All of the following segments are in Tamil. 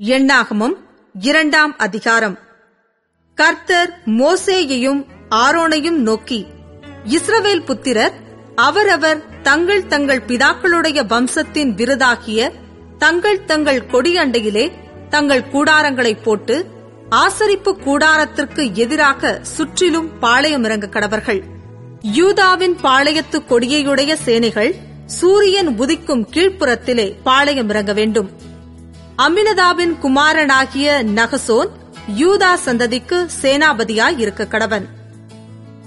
எண்ணாகமம் இரண்டாம் அதிகாரம். கர்த்தர் மோசேயையும் ஆரோனையும் நோக்கி இஸ்ரவேல் புத்திரர் அவரவர் தங்கள் தங்கள் பிதாக்களுடைய வம்சத்தின் விருதாகிய தங்கள் தங்கள் கொடியண்டையிலே தங்கள் கூடாரங்களை போட்டு ஆசரிப்பு கூடாரத்திற்கு எதிராக சுற்றிலும் பாளையம் இறங்க கடவர்கள். யூதாவின் பாளையத்து கொடியையுடைய சேனைகள் சூரியன் உதிக்கும் கீழ்ப்புறத்திலே பாளையம் இறங்க வேண்டும். அமினதாபின் குமாரனாகிய நகசோன் யூதா சந்ததிக்கு சேனாபதியாய் இருக்க கடவன்.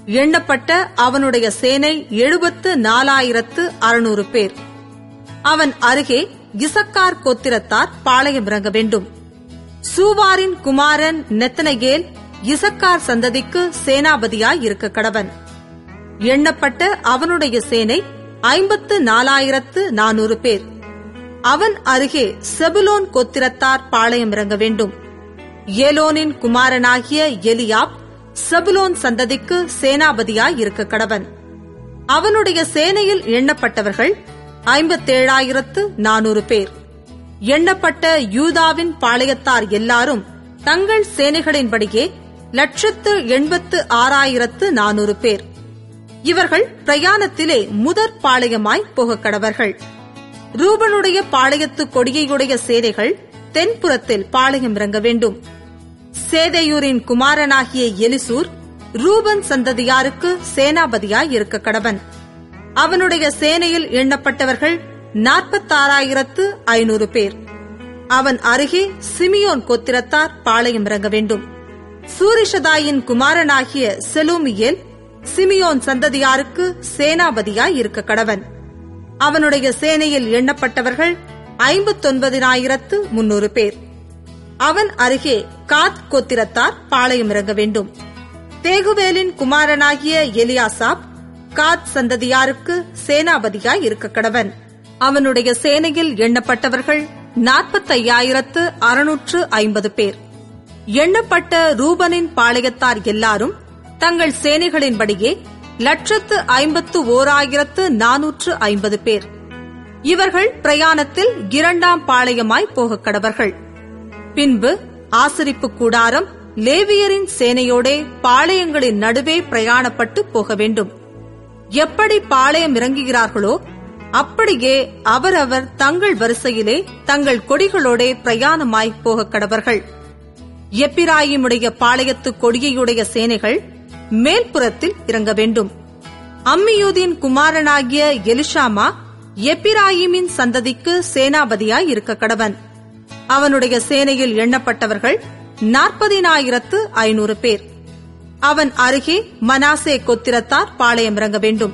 எண்ணப்பட்ட அவனுடைய சேனை எழுபத்து நாலாயிரத்து அறுநூறு பேர். அவன் அருகே இசக்கார் கோத்திரத்தார் பாளையம் இறங்க வேண்டும். சூவாரின் குமாரன் நெத்தனகேல் இசக்கார் சந்ததிக்கு சேனாபதியாய் இருக்க கடவன். எண்ணப்பட்ட அவனுடைய சேனை ஐம்பத்து நாலாயிரத்து நானூறு பேர். அவன் அருகே செபுலோன் கோத்திரத்தார் பாளையம் இறங்க வேண்டும். ஏலோனின் குமாரனாகிய எலியாப் செபுலோன் சந்ததிக்கு சேனாபதியாய் இருக்க கடவன். அவனுடைய சேனையில் எண்ணப்பட்டவர்கள் ஐம்பத்தேழாயிரத்து நானூறு பேர். எண்ணப்பட்ட யூதாவின் பாளையத்தார் எல்லாரும் தங்கள் சேனைகளின்படியே லட்சத்து எண்பத்து ஆறாயிரத்து நானூறு பேர். இவர்கள் பிரயாணத்திலே முதற் பாளையமாய் போகக் கடவர்கள். ரூபனுடைய பாளையத்து கொடியையுடைய சேதைகள் தென்புறத்தில் பாளையம் இறங்க வேண்டும். சேதையூரின் குமாரனாகிய எலிசூர் ரூபன் சந்ததியாருக்கு சேனாபதியாய் இருக்க கடவன். அவனுடைய சேனையில் எண்ணப்பட்டவர்கள் நாற்பத்தாறாயிரத்து ஐநூறு பேர். அவன் அருகே சிமியோன் கோத்திரத்தார் பாளையம் இறங்க வேண்டும். சூரிஷதாயின் குமாரனாகிய செலூமியேல் சிமியோன் சந்ததியாருக்கு சேனாபதியாய் இருக்க கடவன். அவனுடைய சேனையில் எண்ணப்பட்டவர்கள் ஐம்பத்தொன்பதினாயிரத்து முன்னூறு பேர். அவன் அருகே காத் கோத்திரத்தார் பாளையம் இறங்க வேண்டும். தேகுவேலின் குமாரனாகிய எலியாசாப் காத் சந்ததியாருக்கு சேனாபதியாய் இருக்க கடவன். அவனுடைய சேனையில் எண்ணப்பட்டவர்கள் நாற்பத்தையாயிரத்து அறுநூற்று ஐம்பது பேர். எண்ணப்பட்ட ரூபனின் பாளையத்தார் எல்லாரும் தங்கள் சேனைகளின்படியே லட்சத்து ஐம்பத்து ஓராயிரத்து நானூற்று ஐம்பது பேர். இவர்கள் பிரயாணத்தில் இரண்டாம் பாளையமாய் போகக் கடவர்கள். பின்பு ஆசரிப்பு கூடாரம் லேவியரின் சேனையோடே பாளையங்களின் நடுவே பிரயாணப்பட்டு போக வேண்டும். எப்படி பாளையம் இறங்குகிறார்களோ அப்படியே அவரவர் தங்கள் வரிசையிலே தங்கள் கொடிகளோடே பிரயாணமாய் போகக் கடவர்கள். எப்பிராயிமுடைய பாளையத்து கொடியையுடைய சேனைகள் மேல்புறத்தில் இறங்க வேண்டும். அம்மியூதின் குமாரனாகிய எலிஷாமா எப்பிராயிமின் சந்ததிக்கு சேனாபதியாய் இருக்க கடவன். அவனுடைய சேனையில் எண்ணப்பட்டவர்கள் நாற்பதினாயிரத்து ஐநூறு பேர். அவன் அருகே மனாசே கொத்திரத்தார் பாளையம் இறங்க வேண்டும்.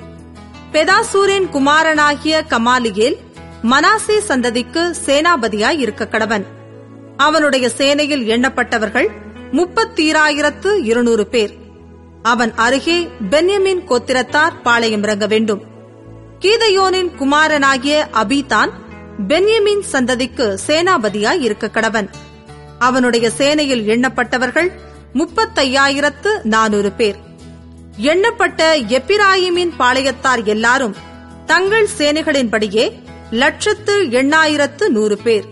பெதாசூரின் குமாரனாகிய கமாலியேல் மனாசே சந்ததிக்கு சேனாபதியாய் இருக்க கடவன். அவனுடைய சேனையில் எண்ணப்பட்டவர்கள் முப்பத்தீராயிரத்து இருநூறு பேர். அவன் அருகே பென்யமின் கோத்திரத்தார் பாளையம் இறங்க வேண்டும். கீதையோனின் குமாரனாகிய அபிதான் பென்யமின் சந்ததிக்கு சேனாபதியாய் இருக்க கடவன். அவனுடைய சேனையில் எண்ணப்பட்டவர்கள் முப்பத்தையாயிரத்து நானூறு பேர். எண்ணப்பட்ட எப்பிராயிமின் பாளையத்தார் எல்லாரும் தங்கள் சேனைகளின்படியே லட்சத்து எண்ணாயிரத்து நூறு பேர்.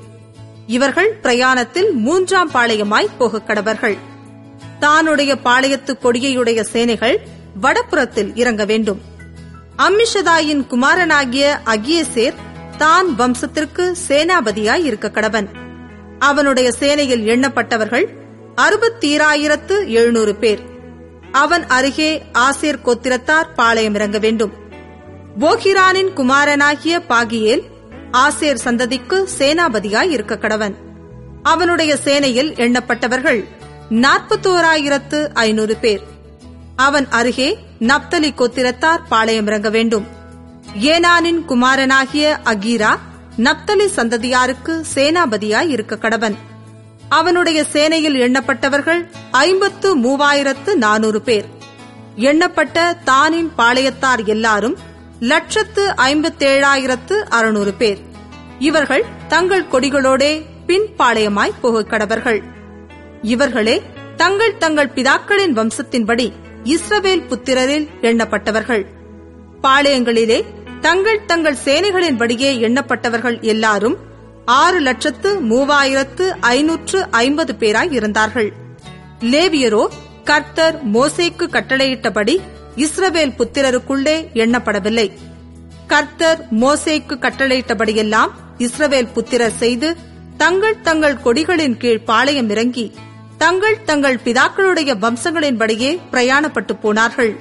இவர்கள் பிரயாணத்தில் மூன்றாம் பாளையமாய் போகக் கடவர்கள். தானுடைய பாளையத்து கொடியையுடைய சேனைகள் வடபுறத்தில் இறங்க வேண்டும். அம்மிஷதாயின் குமாரனாகிய அகியசேர் தான் வம்சத்திற்கு சேனாபதியாய் இருக்க கடவன். அவனுடைய சேனையில் எண்ணப்பட்டவர்கள் அறுபத்தீராயிரத்து எழுநூறு பேர். அவன் அருகே ஆசேர் கோத்திரத்தார் பாளையம் இறங்க வேண்டும். போகிரானின் குமாரனாகிய பாகியேல் ஆசேர் சந்ததிக்கு சேனாபதியாய் இருக்க கடவன். அவனுடைய சேனையில் எண்ணப்பட்டவர்கள் நாற்பத்தோராயிரத்து ஐநூறு பேர். அவன் அருகே நப்தலி கோத்திரத்தார் பாளையம் இறங்க வேண்டும். ஏனானின் குமாரனாகிய அகீரா நப்தலி சந்ததியாருக்கு சேனாபதியாய் இருக்க கடவன். அவனுடைய சேனையில் எண்ணப்பட்டவர்கள் ஐம்பத்து மூவாயிரத்து நானூறு பேர். எண்ணப்பட்ட தானின் பாளையத்தார் எல்லாரும் லட்சத்து ஐம்பத்தேழாயிரத்து அறுநூறு பேர். இவர்கள் தங்கள் கொடிகளோடே பின் பாளையமாய் போகக் கடவர்கள். இவர்களே தங்கள் தங்கள் பிதாக்களின் வம்சத்தின்படி இஸ்ரவேல் புத்திரரில் எண்ணப்பட்டவர்கள். பாளையங்களிலே தங்கள் தங்கள் சேனைகளின்படியே எண்ணப்பட்டவர்கள் எல்லாரும் ஆறு லட்சத்து மூவாயிரத்து ஐநூற்று ஐம்பது பேராய் இருந்தார்கள். லேவியரோ கர்த்தர் மோசேக்கு கட்டளையிட்டபடி இஸ்ரவேல் புத்திரருக்குள்ளே எண்ணப்படவில்லை. கர்த்தர் மோசேக்கு கட்டளையிட்டபடியெல்லாம் இஸ்ரவேல் புத்திரர் செய்து தங்கள் தங்கள் கொடிகளின் கீழ் பாளையம் இறங்கி தங்கள் தங்கள் பிதாக்களுடைய வம்சங்களின்படியே பிரயாணப்பட்டு போனார்கள்.